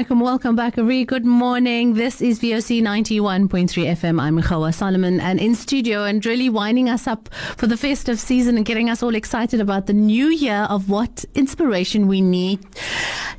Alaikum. Welcome back. A very good morning. This is VOC 91.3 FM. I'm Gouwa Solomon and in studio and really winding us up for the festive season and getting us all excited about the new year of what inspiration we need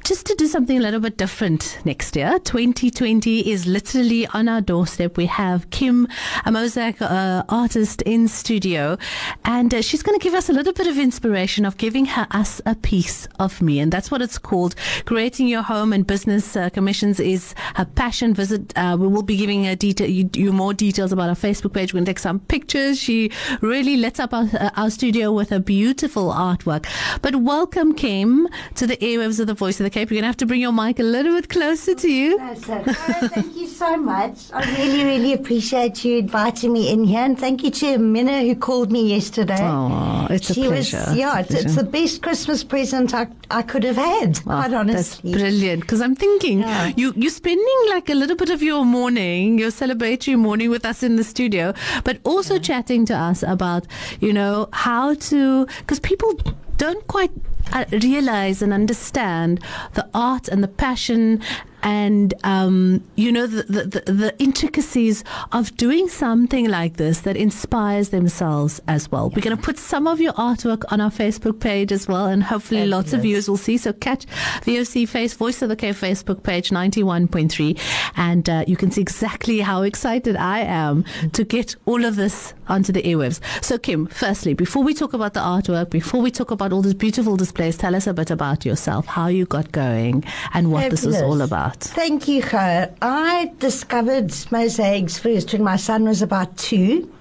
just to do something a little bit different next year. 2020 is literally on our doorstep. We have Kim, a mosaic uh, artist in studio, and uh, she's going to give us a little bit of inspiration of giving her us a piece of me, and that's what it's called. Creating your home and business uh, commissions is her passion. Visit. Uh, we will be giving a detail, you, you more details about our Facebook page. We're going to take some pictures. She really lets up our, uh, our studio with a beautiful artwork. But welcome, Kim, to the airwaves of the Voice of the Cape. You're going to have to bring your mic a little bit closer to you. Oh, thank you so much. I really, really appreciate you inviting me in here, and thank you to Minna who called me yesterday. Oh, it's a she pleasure. Was, yeah, It's a it's, it's the best Christmas present I, I could have had. Oh, quite That's honestly. brilliant. Because I'm thinking Yeah. you you're spending like a little bit of your morning, your celebratory morning with us in the studio, but also chatting to us about you know how to because people don't quite uh, realize and understand the art and the passion and um, you know the, the, the, the intricacies of doing something like this that inspires themselves as well. We're going to put some of your artwork on our Facebook page as well, and hopefully lots of viewers will see. So catch VOC Face Voice of the Cape Facebook page ninety one point three, and uh, you can see exactly how excited I am to get all of this onto the airwaves. So Kim, firstly, before we talk about the artwork, before we talk about all these beautiful displays, tell us a bit about yourself, how you got going, and what this is all about. Thank you, Ger. I discovered mosaics first when my son was about two.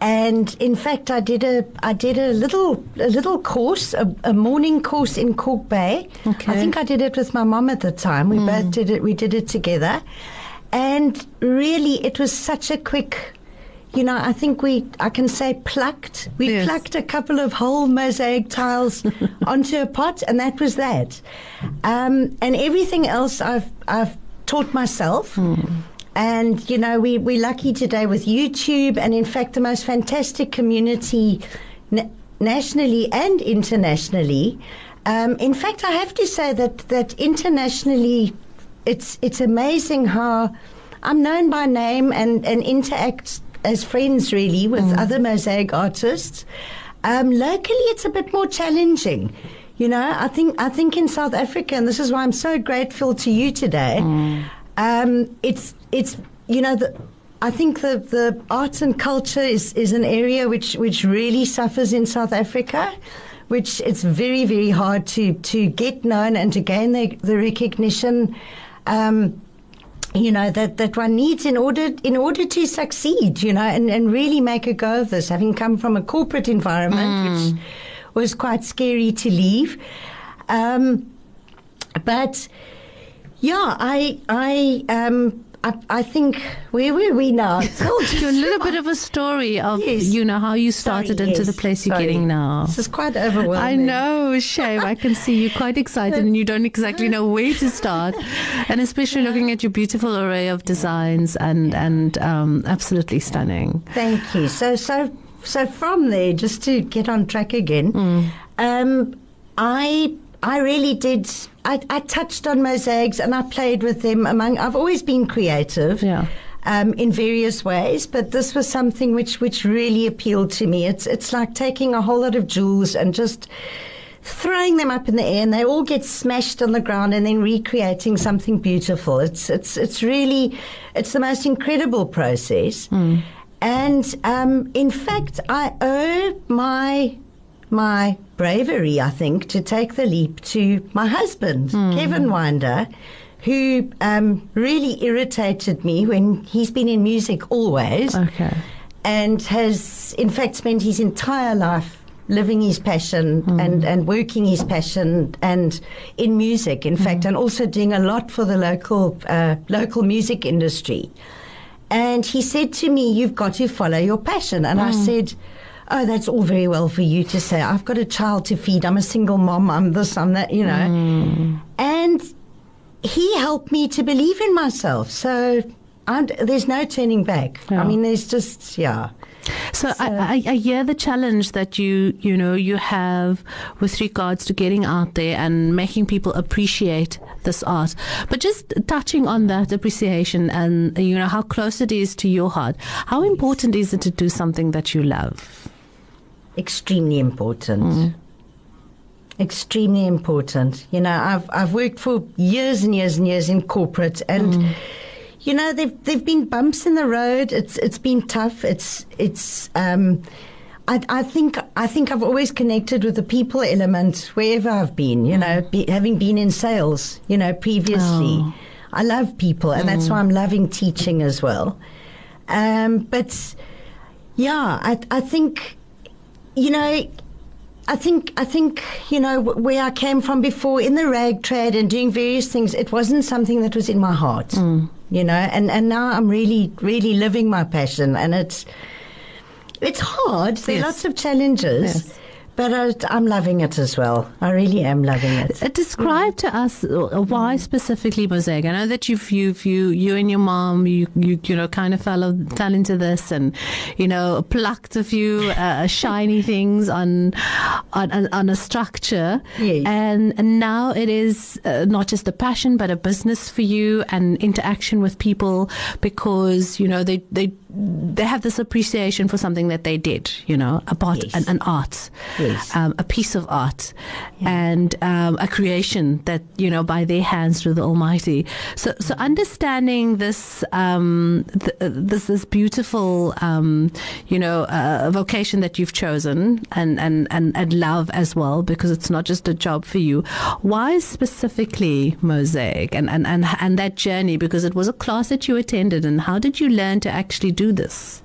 And in fact, I did a I did a little a little course, a, a morning course in Kalk Bay. Okay. I think I did it with my mom at the time. We hmm. both did it. We did it together, and really, it was such a quick. You know, I think we I can say plucked. We Yes. plucked a couple of whole mosaic tiles onto a pot, and that was that. Um, and everything else I've I've taught myself. And you know, we we're lucky today with YouTube, and in fact, the most fantastic community na- nationally and internationally. Um, in fact, I have to say that that internationally, it's it's amazing how I'm known by name and and interact as friends really with other mosaic artists. Um, locally, it's a bit more challenging. You know, I think I think in South Africa, and this is why I'm so grateful to you today. Um, it's it's you know the. I think the, the arts and culture is, is an area which, which really suffers in South Africa, which it's very, very hard to, to get known and to gain the, the recognition um, you know that, that one needs in order in order to succeed you know and, and really make a go of this having come from a corporate environment which was quite scary to leave. Um, but yeah i i um I, I think where were we now? Told Give a little bit of a story of Yes. you know how you started Sorry, into yes, the place you're sorry. getting now. This is quite overwhelming. I know, shame. I can see you're quite excited and you don't exactly know where to start. And especially looking at your beautiful array of designs and, and um, absolutely stunning. Thank you. So, so, so from there, just to get on track again, um, I, I really did. I, I touched on mosaics and I played with them. Among, I've always been creative. Yeah. Um, in various ways, but this was something which, which really appealed to me. It's it's like taking a whole lot of jewels and just throwing them up in the air, and they all get smashed on the ground, and then recreating something beautiful. It's it's it's really it's the most incredible process. And um, in fact, I owe my my bravery, I think, to take the leap to my husband, Kevin Winder, who um, really irritated me when he's been in music always Okay. and has, in fact, spent his entire life living his passion and, and working his passion and in music, in fact, and also doing a lot for the local uh, local music industry. And he said to me, "You've got to follow your passion." And I said. Oh, that's all very well for you to say. I've got a child to feed. I'm a single mom. I'm this, I'm that, you know. Hmm. And he helped me to believe in myself. So I'm, there's no turning back. Yeah. I mean, there's just, yeah. So, I, I, I hear the challenge that you you know you have with regards to getting out there and making people appreciate this art. But just touching on that appreciation and you know how close it is to your heart. How important is it to do something that you love? Extremely important. Extremely important. You know, I've I've worked for years and years and years in corporate, and you know, there've there've been bumps in the road. It's it's been tough. It's it's. Um, I, I think I think I've always connected with the people element wherever I've been. You know, be, having been in sales, you know, previously, Oh. I love people, and that's why I'm loving teaching as well. Um, but yeah, I I think you know, I think I think you know where I came from before in the rag trade and doing various things. It wasn't something that was in my heart, mm. you know. And and now I'm really really living my passion, and it's it's hard. There are lots of challenges, Yes. But I'm loving it as well. I really am loving it. Uh, Describe to us uh, why specifically mosaic. I know that you've you've you you and your mom you you you know kind of fell fell into this and you know plucked a few uh, shiny things on on on, on a structure Yes. and, and now it is uh, not just a passion but a business for you and interaction with people because you know they they they have this appreciation for something that they did you know about Yes. an, an art Yes. um, a piece of art and um, a creation that you know by their hands through the Almighty. So, so understanding this um, th- uh, this this beautiful um, you know uh, vocation that you've chosen and, and and and love as well because it's not just a job for you. Why specifically mosaic and and and and that journey because it was a class that you attended and how did you learn to actually do this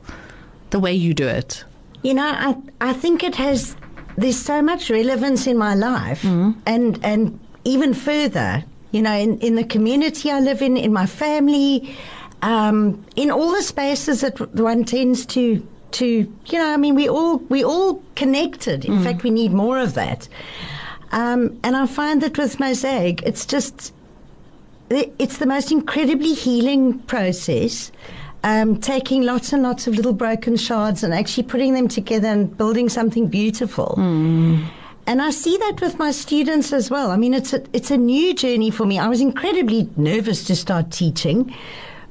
the way you do it? You know, I I think it has. There's so much relevance in my life, and and even further. You know, in, in the community I live in, in my family, um, in all the spaces that one tends to to. You know, I mean, we all we all connected. In fact, we need more of that. Um, and I find that with mosaic, it's just it's the most incredibly healing process. Um, taking lots and lots of little broken shards and actually putting them together and building something beautiful. And I see that with my students as well. I mean, it's a, it's a new journey for me. I was incredibly nervous to start teaching,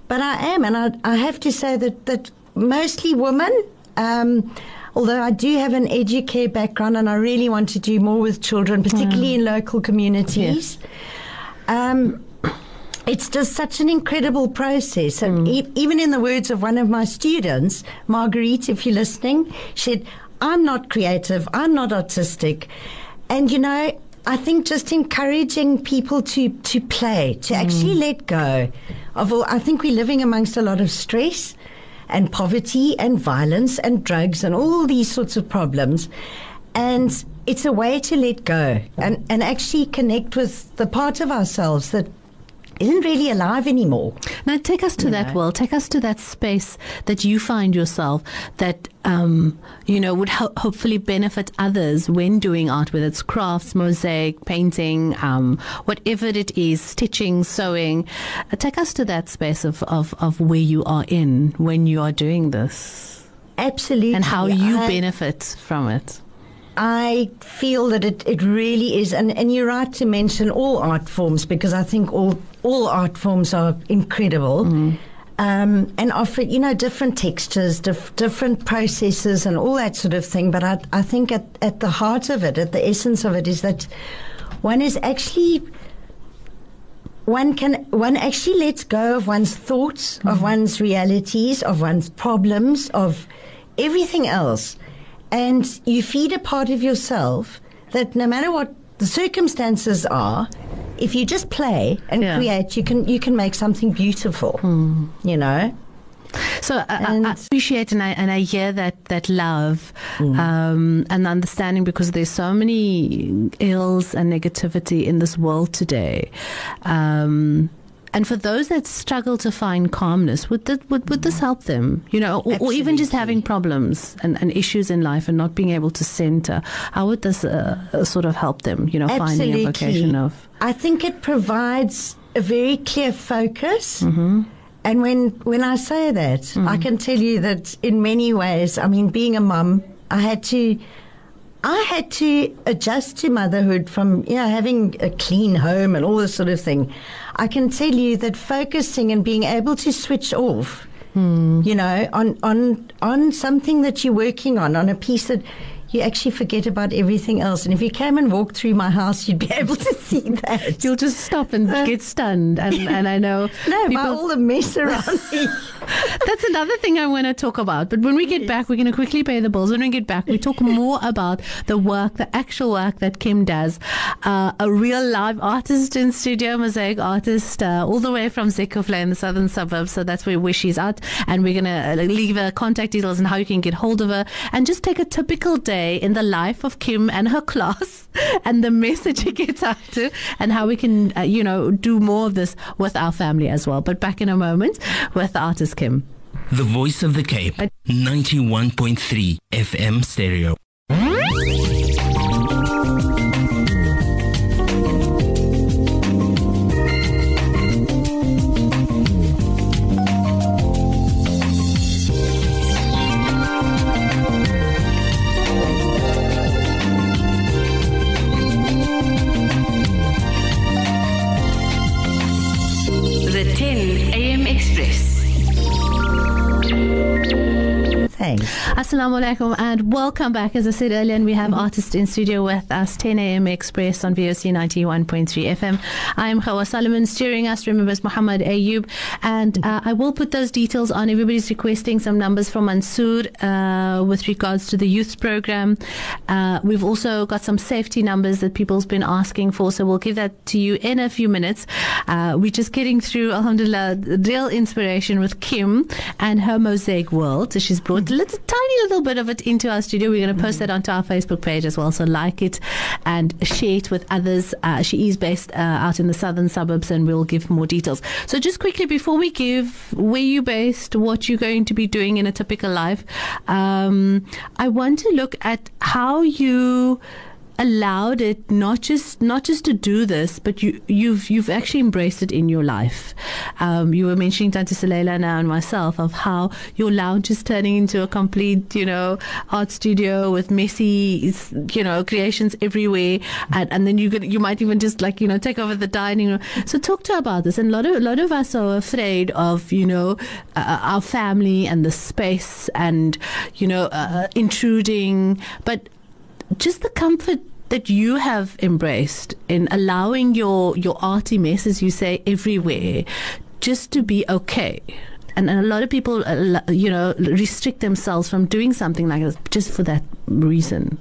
but I am, and I, I have to say that that mostly women. Um, although I do have an educare background, and I really want to do more with children, particularly in local communities. Yes. Um, it's just such an incredible process. And mm. e- even in the words of one of my students, Marguerite, if you're listening, she said, I'm not creative, I'm not artistic. And you know, I think just encouraging people to, to play, to mm. actually let go of all, I think we're living amongst a lot of stress and poverty and violence and drugs and all these sorts of problems. And it's a way to let go and, and actually connect with the part of ourselves that isn't really alive anymore. Now, take us to that world. Take us to that space that you find yourself that, um, you know, would ho- hopefully benefit others when doing art, whether it's crafts, mosaic, painting, um, whatever it is, stitching, sewing. Uh, take us to that space of, of, of where you are in when you are doing this Absolutely. and how you I, benefit from it. I feel that it, it really is, and, and you're right to mention all art forms because I think all all art forms are incredible. Um, and offer, you know, different textures, dif- different processes, and all that sort of thing. But I, I think at, at the heart of it, at the essence of it, is that one is actually one can one actually lets go of one's thoughts, of one's realities, of one's problems, of everything else, and you feed a part of yourself that no matter what the circumstances are, if you just play and Yeah. create, you can you can make something beautiful. You know. So I, I- I appreciate and I, and I hear that that love Mm. um, and understanding because there's so many ills and negativity in this world today. Um, and for those that struggle to find calmness, would, would, would this help them? You know, or, or even just having problems and, and issues in life and not being able to center. How would this uh, uh, sort of help them? You know, finding a vocation of. I think it provides a very clear focus. Mm-hmm. And when, when I say that, I can tell you that in many ways, I mean, being a mum, I had to, I had to adjust to motherhood from, you know, having a clean home and all this sort of thing. I can tell you that focusing and being able to switch off, hmm. you know, on, on, on something that you're working on, on a piece that you actually forget about everything else. And if you came and walked through my house, you'd be able to see that. You'll just stop and get stunned. And, and I know. No, by all the mess around me. That's another thing I want to talk about. But when we get back, we're going to quickly pay the bills. When we get back, we talk more about the work, the actual work that Kim does. Uh, a real live artist in studio, mosaic artist, uh, all the way from Zeekoevlei in the southern suburbs. So that's where, where she's at. And we're going to leave her contact details and how you can get hold of her and just take a typical day in the life of Kim and her class and the message she gets out to and how we can, uh, you know, do more of this with our family as well. But back in a moment with artist Kim. The Voice of the Cape, 91.3 FM stereo. Assalamu alaikum and welcome back. As I said earlier, we have artist in studio with us, 10 a.m. Express on VOC 91.3 FM. I am Gouwa Solomon. Steering us, remember, is Muhammad Ayub. And uh, I will put those details on. Everybody's requesting some numbers from Mansoor uh, with regards to the youth program. Uh, we've also got some safety numbers that people's been asking for, so we'll give that to you in a few minutes. Uh, we're just getting through, alhamdulillah, real inspiration with Kim and her mosaic world. So she's brought a little, tiny little bit of it into our studio. We're going to post that onto our Facebook page as well. So like it and share it with others. Uh, she is based uh, out in the southern suburbs, and we'll give more details. So just quickly before we give where you based, what you're going to be doing in a typical life, um, I want to look at how you allowed it not just not just to do this, but you you've you've actually embraced it in your life. Um, you were mentioning Tante Salela now and myself of how your lounge is turning into a complete you know art studio with messy you know creations everywhere, and, and then you could you might even just like you know take over the dining room. So talk to her about this. And a lot of a lot of us are afraid of you know uh, our family and the space and you know uh, intruding, but just the comfort that you have embraced in allowing your your arty mess, as you say, everywhere, just to be okay. And, and a lot of people, uh, you know, restrict themselves from doing something like this just for that reason.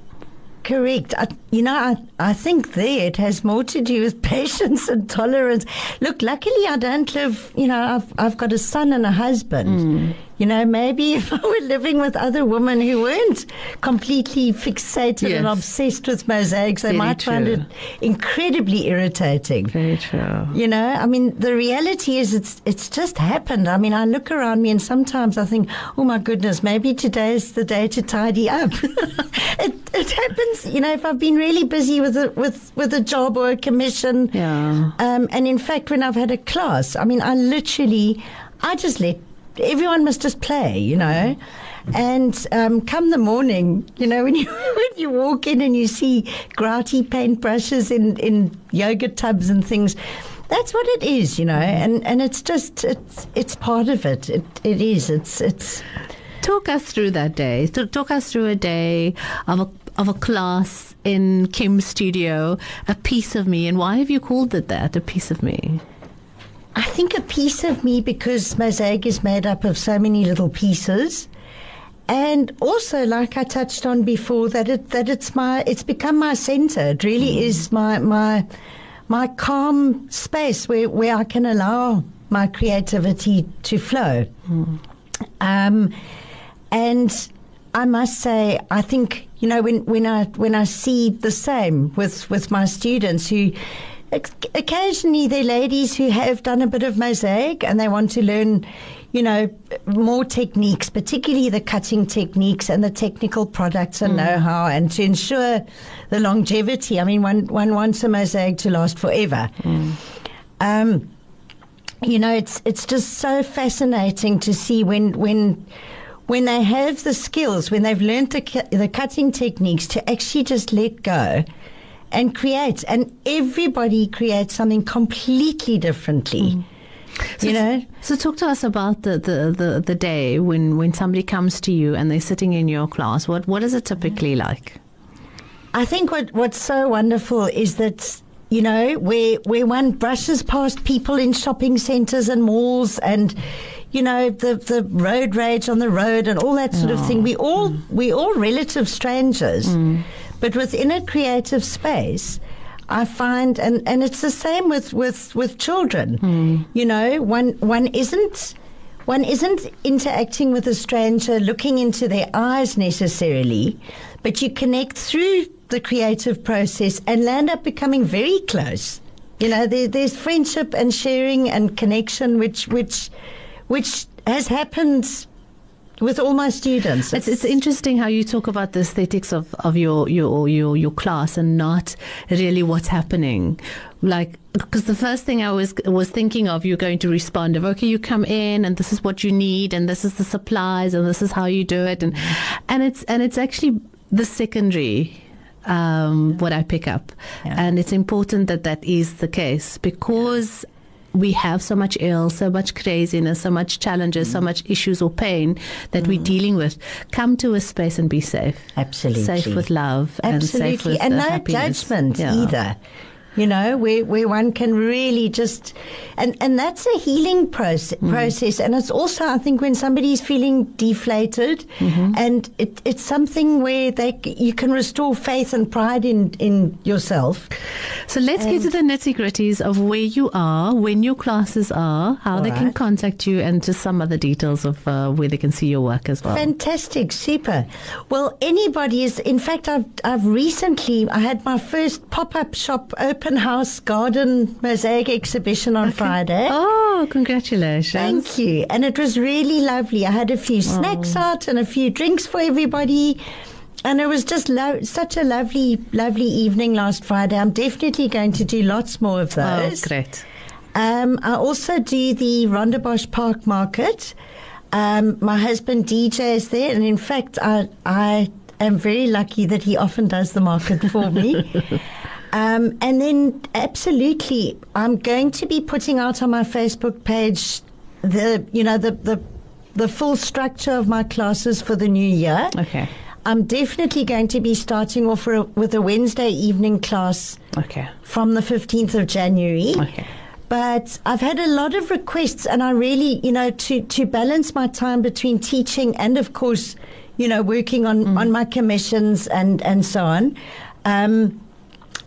Correct. I, you know, I, I think there it has more to do with patience and tolerance. Look, luckily I don't live, you know, I've, I've got a son and a husband. You know, maybe if I were living with other women who weren't completely fixated and obsessed with mosaics, they Very might find it incredibly irritating. Very true. You know, I mean, the reality is it's it's just happened. I mean, I look around me and sometimes I think, oh my goodness, maybe today is the day to tidy up. it it happens. You know, if I've been really busy with a with with a job or a commission. Yeah. Um, and in fact, when I've had a class, I mean, I literally, I just let everyone must just play. You know. And um, come the morning, you know, when you when you walk in and you see grouty paintbrushes in, in yoga tubs and things, that's what it is, you know. And, and it's just it's it's part of it. It it is. It's it's Talk us through that day. Talk us through a day of a of a class in Kim's studio, a piece of me, and why have you called it that? A piece of me. I think a piece of me because mosaic is made up of so many little pieces. And also, like I touched on before, that it that it's my it's become my center. It really is my my my calm space where, where I can allow my creativity to flow. Um, and I must say, I think you know when, when I when I see the same with with my students who. Occasionally, there are ladies who have done a bit of mosaic and they want to learn, you know, more techniques, particularly the cutting techniques and the technical products and know-how, and to ensure the longevity. I mean, one one wants a mosaic to last forever. Um, you know, it's it's just so fascinating to see when when when they have the skills, when they've learned the the cutting techniques, to actually just let go and create. And everybody creates something completely differently. Mm. You know, So talk to us about the, the, the, the day when, when somebody comes to you and they're sitting in your class. What what is it typically mm. like? I think what what's so wonderful is that you know where where one brushes past people in shopping centres and malls and you know the the road rage on the road and all that sort of thing. Oh. We all mm. we all relative strangers, but within a creative space. I find, and, and it's the same with, with, with children. Hmm. You know, one one isn't one isn't interacting with a stranger, looking into their eyes necessarily, but you connect through the creative process and land up becoming very close. You know, there, there's friendship and sharing and connection, which which which has happened with all my students. It's, it's interesting how you talk about the aesthetics of, of your, your your your class and not really what's happening. Like, because the first thing I was was thinking of, you're going to respond of, okay, you come in and this is what you need and this is the supplies and this is how you do it and and it's and it's actually the secondary. Um, what I pick up, and it's important that that is the case because we have so much ill, so much craziness, so much challenges, Mm. so much issues or pain that we're dealing with. Come to a space and be safe. Absolutely. Safe with love. And safe Absolutely. with And, no happiness. judgment Yeah. either. You know, where, where one can really just, and, and that's a healing process, Mm. process. And it's also, I think, when somebody's feeling deflated, Mm-hmm. and it, it's something where they you can restore faith and pride in, in yourself. So let's get to the nitty gritties of where you are, when your classes are, how they can contact you, and just some other details of uh, where they can see your work as well. Fantastic, super. Well, anybody is. In fact, I've I've recently I had my first pop up shop open house garden mosaic exhibition on Friday. Oh, congratulations. Thank you, and it was really lovely. I had a few snacks out and a few drinks for everybody. And it was just lo- such a lovely, lovely evening last Friday. I'm definitely going to do lots more of Oh, those. great. Um, I also do the Rondebosch Park Market. Um, my husband DJ is there, and in fact, I I am very lucky that he often does the market for me. um, and then, absolutely, I'm going to be putting out on my Facebook page the you know the the the full structure of my classes for the new year. Okay. I'm definitely going to be starting off for a, with a Wednesday evening class Okay. from the 15th of January. Okay. But I've had a lot of requests, and I really, you know, to, to balance my time between teaching and, of course, you know, working on, on my commissions and, and so on. Um,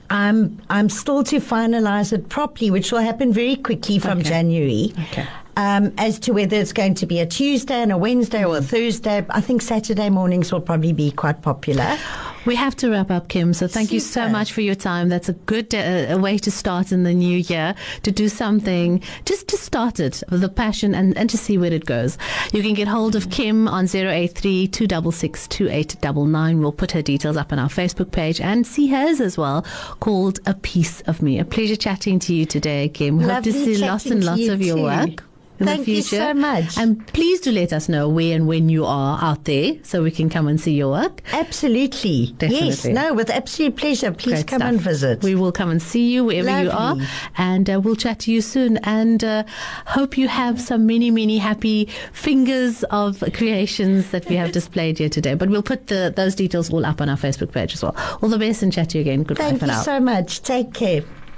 I'm I'm still to finalise it properly, which will happen very quickly from Okay. January. Okay. Um, as to whether it's going to be a Tuesday and a Wednesday or a Thursday, I think Saturday mornings will probably be quite popular. We have to wrap up, Kim. So thank you so much for your time. That's a good uh, a way to start in the new year to do something, just to start it with a passion and, and to see where it goes. You can get hold of Kim on 083 266 2899. We'll put her details up on our Facebook page and see hers as well, called A Piece of Me. A pleasure chatting to you today, Kim. Hope to see lots and lots of your too. work. In Thank the you future. so much. And please do let us know where and when you are out there so we can come and see your work. Absolutely. Yes. No, with absolute pleasure. Please Great come stuff. and visit. We will come and see you wherever you are, and uh, we'll chat to you soon. And uh, hope you have some many, many happy fingers of creations that we have displayed here today. But we'll put the, those details all up on our Facebook page as well. All the best, and chat to you again. Goodbye Thank for you so much. Take care.